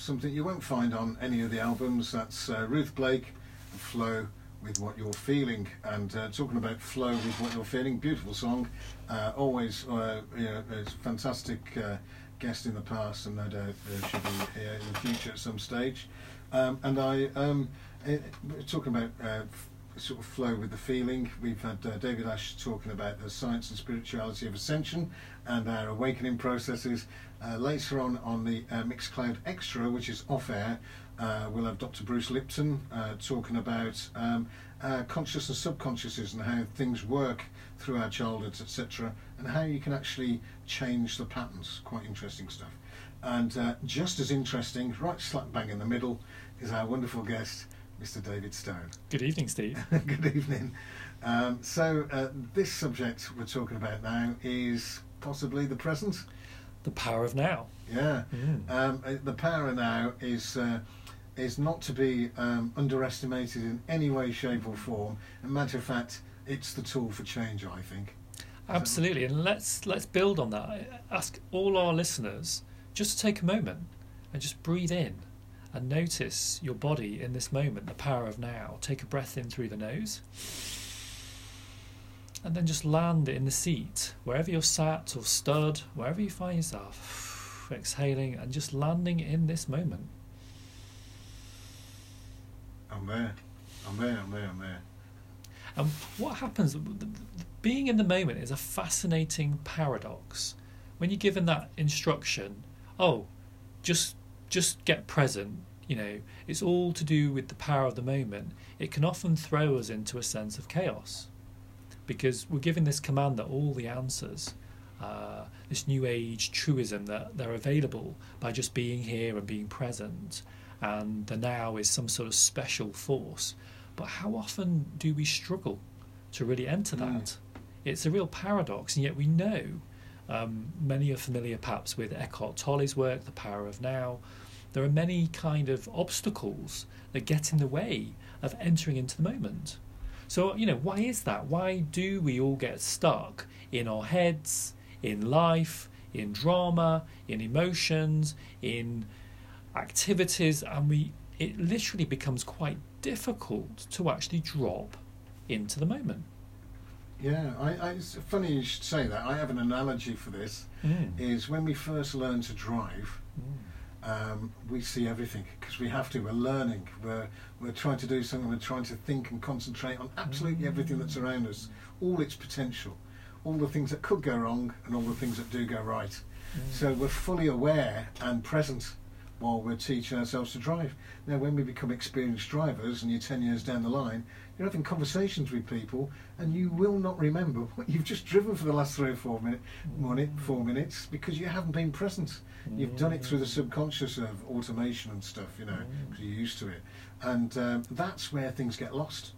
something you won't find on any of the albums. That's uh, Ruth Blake, Flow with What You're Feeling. And uh, talking about Flow with What You're Feeling, beautiful song. Uh, always, uh, you know, it's fantastic uh, guest in the past, and no doubt uh, she'll be here in the future at some stage. Um, and I, um, it, talking about uh, sort of flow with the feeling. We've had uh, David Ash talking about the science and spirituality of ascension and our awakening processes. Uh, later on on the uh, Mixcloud Extra, which is off air, uh, we'll have Dr. Bruce Lipton uh, talking about um, conscious and subconsciouses and how things work through our childhoods, etc., and how you can actually change the patterns. Quite interesting stuff. And uh, just as interesting, right slap bang in the middle, is our wonderful guest, Mr. David Stone. Good evening, Steve. Good evening. Um, so, uh, this subject we're talking about now is possibly the present. The power of now. Yeah. Mm. Um, uh, the power of now is uh, is not to be um, underestimated in any way, shape, or form. As a matter of fact, it's the tool for change. I think. Absolutely, and let's let's build on that. I Ask all our listeners just to take a moment and just breathe in and notice your body in this moment, the power of now. Take a breath in through the nose. And then just land in the seat, wherever you're sat or stood, wherever you find yourself. Exhaling and just landing in this moment. I'm there. I'm there. I'm there. I'm there. And what happens, being in the moment is a fascinating paradox. When you're given that instruction, oh, just just get present, you know, it's all to do with the power of the moment. It can often throw us into a sense of chaos because we're given this command that all the answers, uh, this new age truism that they're available by just being here and being present, and the now is some sort of special force. But how often do we struggle to really enter Mm. that? It's a real paradox, and yet we know. Um, many are familiar perhaps with Eckhart Tolle's work, The Power of Now. There are many kind of obstacles that get in the way of entering into the moment. So, you know, why is that? Why do we all get stuck in our heads, in life, in drama, in emotions, in activities, and we it literally becomes quite difficult to actually drop into the moment. Yeah, I, I, it's funny you should say that. I have an analogy for this. Mm. Is when we first learn to drive, mm. um, we see everything because we have to. We're learning. We're we're trying to do something. We're trying to think and concentrate on absolutely everything that's mm. around us, all its potential, all the things that could go wrong, and all the things that do go right. So we're fully aware and present while we're teaching ourselves to drive. Now, when we become experienced drivers, and you're ten years down the line, you're having conversations with people, and you will not remember what you've just driven for the last three or four minutes, minute, four minutes, because you haven't been present. You've done it through the subconscious of automation and stuff, you know, because you're used to it, and um, that's where things get lost.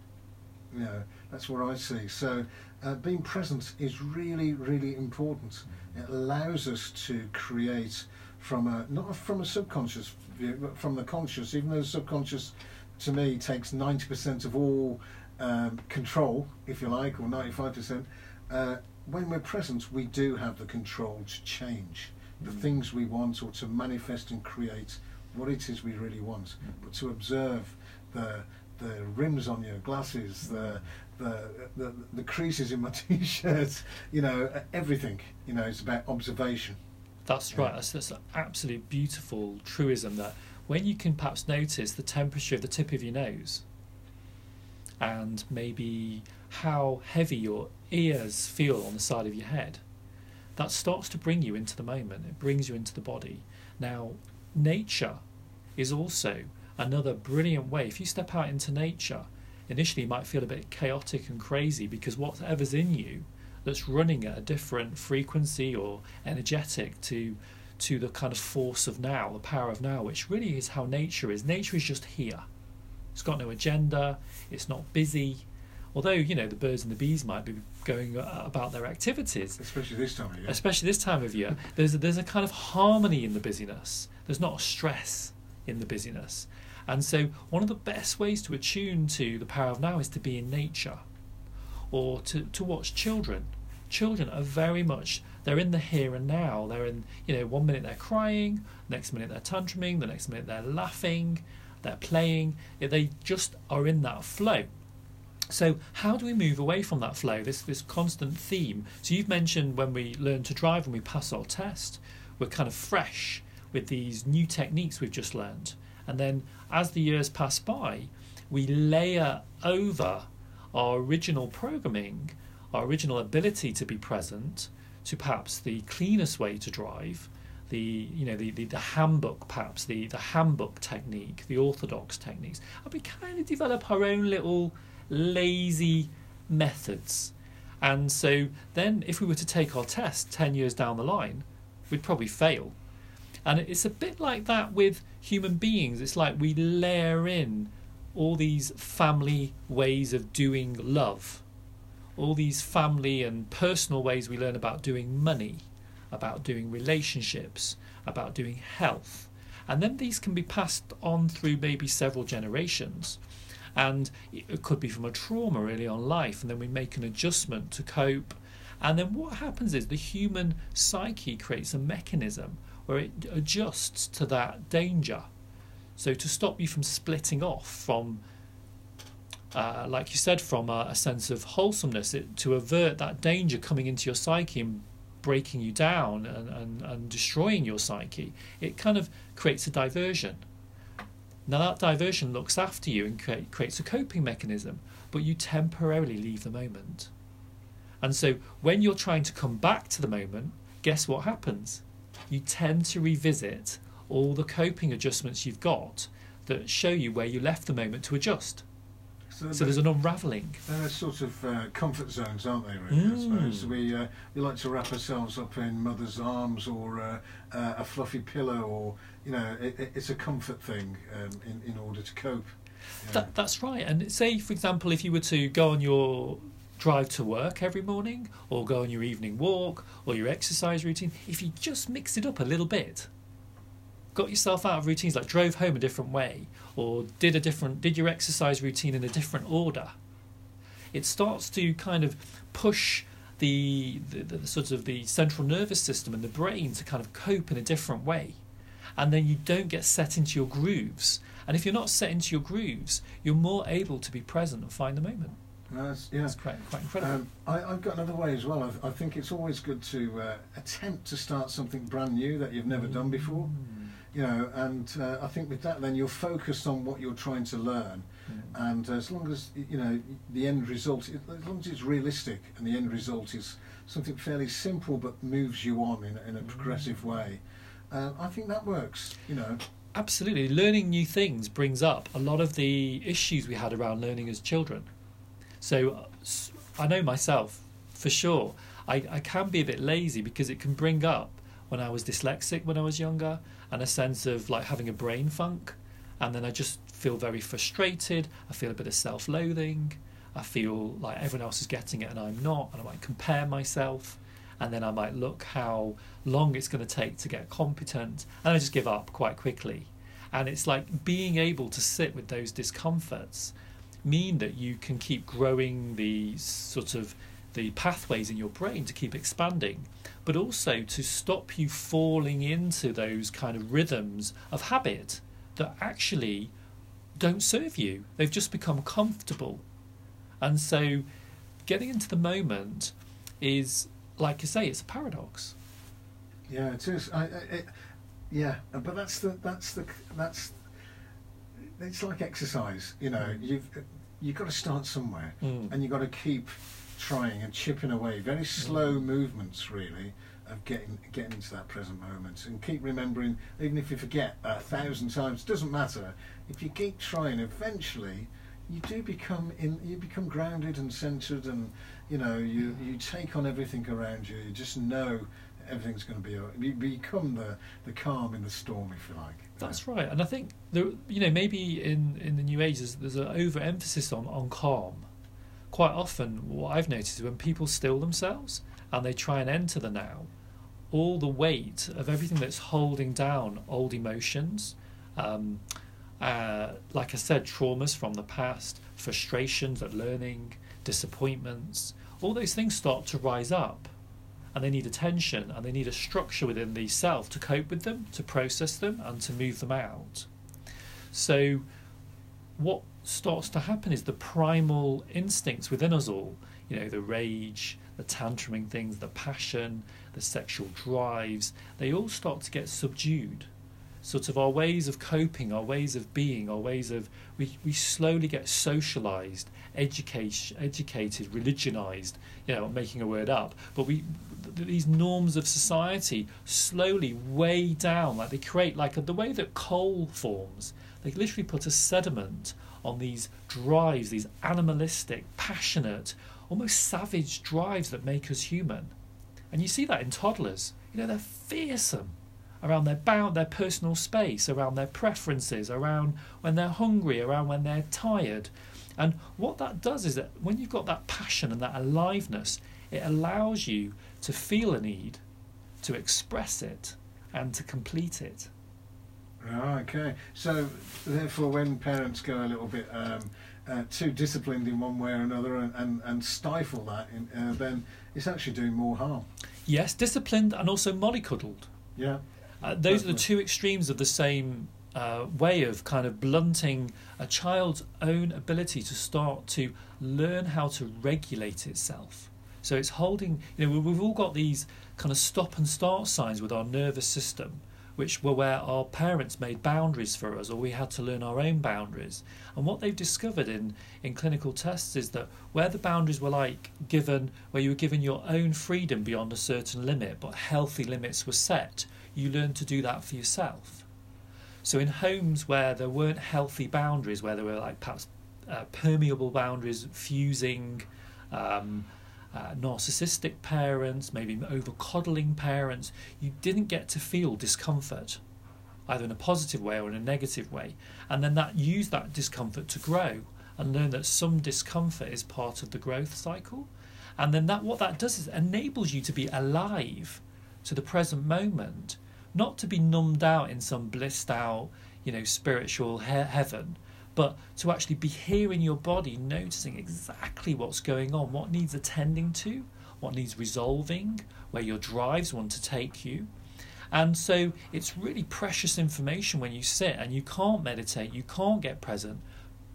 You know, that's what I see. So, uh, being present is really, really important. It allows us to create from a not from a subconscious view, but from the conscious. Even though the subconscious, to me, takes ninety percent of all um, control, if you like, or ninety-five percent. Uh, when we're present, we do have the control to change the Mm. things we want, or to manifest and create what it is we really want. But to observe the the rims on your glasses, the the the, the creases in my t-shirt, you know, everything. You know, it's about observation. That's right. That's, that's an absolute beautiful truism that when you can perhaps notice the temperature of the tip of your nose and maybe how heavy your ears feel on the side of your head, that starts to bring you into the moment. It brings you into the body. Now, nature is also another brilliant way. If you step out into nature, initially you might feel a bit chaotic and crazy because whatever's in you that's running at a different frequency or energetic to to the kind of force of now, the power of now, which really is how nature is. Nature is just here. It's got no agenda. It's not busy. Although you know the birds and the bees might be going about their activities, Especially this time of year. especially this time of year. There's a, there's a kind of harmony in the busyness. There's not a stress in the busyness. And so one of the best ways to attune to the power of now is to be in nature or to, to watch children. children are very much they're in the here and now. They're in you know one minute they're crying, next minute they're tantruming, the next minute they're laughing, they're playing. They just are in that flow. So how do we move away from that flow? This this constant theme. So you've mentioned when we learn to drive and we pass our test, we're kind of fresh with these new techniques we've just learned. And then as the years pass by, we layer over our original programming, our original ability to be present, to perhaps the cleanest way to drive, the you know the, the, the handbook perhaps the, the handbook technique, the orthodox techniques, and we kind of develop our own little lazy methods. And so then if we were to take our test ten years down the line, we'd probably fail. And it's a bit like that with human beings. It's like we layer in all these family ways of doing love, all these family and personal ways we learn about doing money, about doing relationships, about doing health. And then these can be passed on through maybe several generations. And it could be from a trauma early on life, and then we make an adjustment to cope. And then what happens is the human psyche creates a mechanism where it adjusts to that danger so to stop you from splitting off from, uh, like you said, from a, a sense of wholesomeness, it, to avert that danger coming into your psyche and breaking you down and, and, and destroying your psyche, it kind of creates a diversion. Now that diversion looks after you and create, creates a coping mechanism, but you temporarily leave the moment. And so when you're trying to come back to the moment, guess what happens? You tend to revisit all the coping adjustments you've got that show you where you left the moment to adjust. So, so there's an unravelling. They're sort of uh, comfort zones, aren't they? Really, mm. I suppose we uh, we like to wrap ourselves up in mother's arms or uh, uh a fluffy pillow, or you know, it, it's a comfort thing um, in in order to cope. Yeah. That, that's right. And say, for example, if you were to go on your drive to work every morning, or go on your evening walk, or your exercise routine, if you just mix it up a little bit, got yourself out of routines like drove home a different way or did a different did your exercise routine in a different order it starts to kind of push the, the, the, sort of the central nervous system and the brain to kind of cope in a different way and then you don't get set into your grooves and if you're not set into your grooves you're more able to be present and find the moment that's, yeah. That's quite, quite incredible. Um, I, have got another way as well. I, I think it's always good to uh, attempt to start something brand new that you've never mm. done before. Mm you know, and uh, I think with that, then you're focused on what you're trying to learn, mm. and as long as you know the end result, as long as it's realistic and the end result is something fairly simple but moves you on in, in a progressive mm. way, uh, I think that works. You know. Absolutely, learning new things brings up a lot of the issues we had around learning as children. So, I know myself for sure. I, I can be a bit lazy because it can bring up when I was dyslexic when I was younger and a sense of like having a brain funk. And then I just feel very frustrated. I feel a bit of self loathing. I feel like everyone else is getting it and I'm not. And I might compare myself. And then I might look how long it's going to take to get competent. And I just give up quite quickly. And it's like being able to sit with those discomforts mean that you can keep growing the sort of the pathways in your brain to keep expanding but also to stop you falling into those kind of rhythms of habit that actually don't serve you. They've just become comfortable. And so getting into the moment is, like you say, it's a paradox. Yeah, it is. I, I, it, yeah, but that's the that's the that's it's like exercise. You know, you've you've got to start somewhere, mm. and you've got to keep trying and chipping away, very slow mm. movements really of getting getting into that present moment. And keep remembering even if you forget a thousand times doesn't matter. If you keep trying eventually you do become in you become grounded and centered and you know you you take on everything around you. You just know everything's going to be you become the the calm in the storm if you like. That's right. And i think there you know maybe in in the new age there's, there's an overemphasis on on calm quite often what I've noticed is when people still themselves and they try and enter the now, all the weight of everything that's holding down old emotions, um, uh, like I said, traumas from the past, frustrations at learning, disappointments, all those things start to rise up and they need attention and they need a structure within the self to cope with them, to process them, and to move them out. So, what starts to happen is the primal instincts within us all, you know, the rage, the tantruming things, the passion, the sexual drives, they all start to get subdued. Sort of our ways of coping, our ways of being, our ways of we, we slowly get socialized, education, educated, religionized, you know, making a word up, but we these norms of society slowly weigh down, like they create like the way that coal forms. They literally put a sediment on these drives, these animalistic, passionate, almost savage drives that make us human. And you see that in toddlers. You know, they're fearsome around their bound their personal space, around their preferences, around when they're hungry, around when they're tired. And what that does is that when you've got that passion and that aliveness, it allows you to feel a need, to express it, and to complete it. Oh, okay. So, therefore, when parents go a little bit um, uh, too disciplined in one way or another and, and, and stifle that, in, uh, then it's actually doing more harm. Yes, disciplined and also mollycoddled. Yeah. Uh, those definitely. are the two extremes of the same uh, way of kind of blunting a child's own ability to start to learn how to regulate itself. So it's holding, you know, we've all got these kind of stop and start signs with our nervous system which were where our parents made boundaries for us or we had to learn our own boundaries. And what they've discovered in, in clinical tests is that where the boundaries were like given, where you were given your own freedom beyond a certain limit, but healthy limits were set, you learned to do that for yourself. So in homes where there weren't healthy boundaries, where there were like perhaps uh, permeable boundaries fusing, um, uh, narcissistic parents, maybe over coddling parents, you didn't get to feel discomfort, either in a positive way or in a negative way. And then that use that discomfort to grow and learn that some discomfort is part of the growth cycle. And then that what that does is enables you to be alive to the present moment, not to be numbed out in some blissed out, you know, spiritual he- heaven, but to actually be here in your body, noticing exactly what's going on, what needs attending to, what needs resolving, where your drives want to take you. And so it's really precious information when you sit and you can't meditate, you can't get present.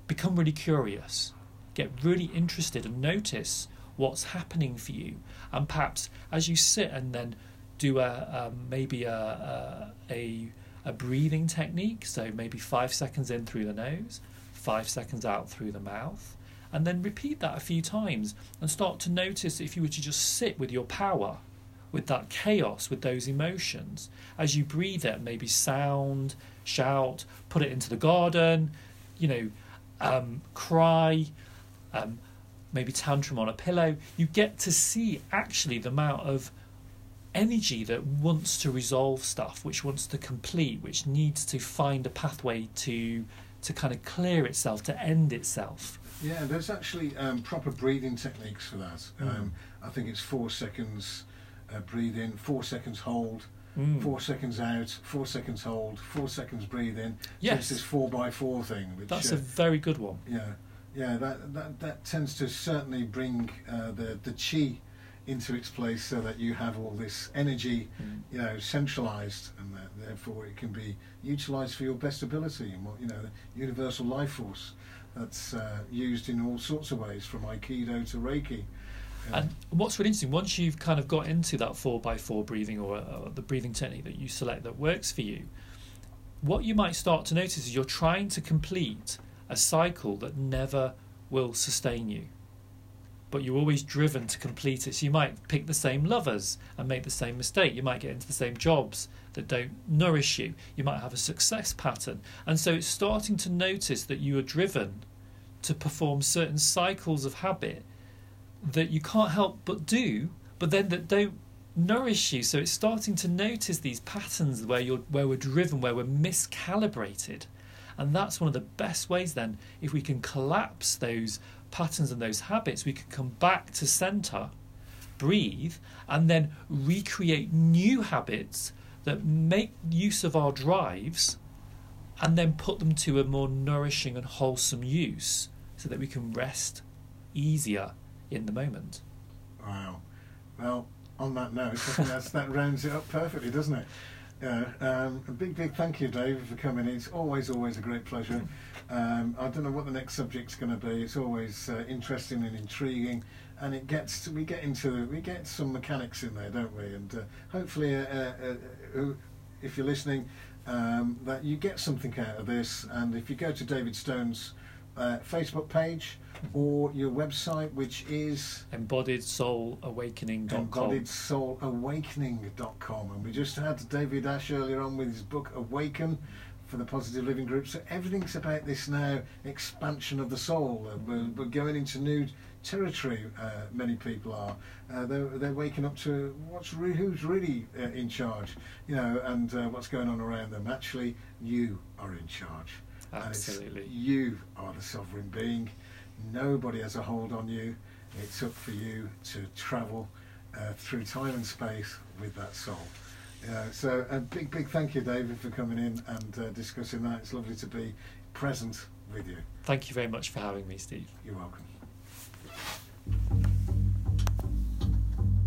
Become really curious, get really interested, and notice what's happening for you. And perhaps as you sit and then do a um, maybe a, a, a a breathing technique, so maybe five seconds in through the nose, five seconds out through the mouth, and then repeat that a few times and start to notice if you were to just sit with your power, with that chaos, with those emotions, as you breathe it, maybe sound, shout, put it into the garden, you know, um, cry, um, maybe tantrum on a pillow, you get to see actually the amount of energy that wants to resolve stuff, which wants to complete, which needs to find a pathway to to kind of clear itself, to end itself. Yeah, there's actually um, proper breathing techniques for that. Mm. Um, I think it's four seconds uh, breathe in, four seconds hold, mm. four seconds out, four seconds hold, four seconds breathe in. Yes. So it's this four by four thing. Which, That's uh, a very good one. Yeah, yeah. That that, that tends to certainly bring uh, the the chi into its place so that you have all this energy, mm. you know, centralized, and that therefore it can be utilized for your best ability. And what you know, the universal life force that's uh, used in all sorts of ways, from Aikido to Reiki. And what's really interesting, once you've kind of got into that four by four breathing or uh, the breathing technique that you select that works for you, what you might start to notice is you're trying to complete a cycle that never will sustain you but you're always driven to complete it. So you might pick the same lovers and make the same mistake. You might get into the same jobs that don't nourish you. You might have a success pattern. And so it's starting to notice that you are driven to perform certain cycles of habit that you can't help but do, but then that don't nourish you. So it's starting to notice these patterns where you're where we're driven, where we're miscalibrated. And that's one of the best ways then, if we can collapse those patterns and those habits, we can come back to center, breathe, and then recreate new habits that make use of our drives and then put them to a more nourishing and wholesome use so that we can rest easier in the moment. Wow. Well, on that note, I think that's, that rounds it up perfectly, doesn't it? Yeah. Um, a big, big thank you, Dave, for coming. It's always, always a great pleasure. Um, I don't know what the next subject's going to be. It's always uh, interesting and intriguing, and it gets to, we get into we get some mechanics in there, don't we? And uh, hopefully, uh, uh, uh, if you're listening, um, that you get something out of this. And if you go to David Stone's uh, Facebook page or your website, which is embodiedsoulawakening.com. embodiedsoulawakening.com. And we just had David Ash earlier on with his book Awaken for the Positive Living Group. So everything's about this now expansion of the soul. Uh, we're, we're going into new territory. Uh, many people are. Uh, they're, they're waking up to what's re- who's really uh, in charge, you know, and uh, what's going on around them. Actually, you are in charge. Absolutely. You are the sovereign being. Nobody has a hold on you. It's up for you to travel uh, through time and space with that soul. Uh, so a big, big thank you, David, for coming in and uh, discussing that. It's lovely to be present with you. Thank you very much for having me, Steve. You're welcome.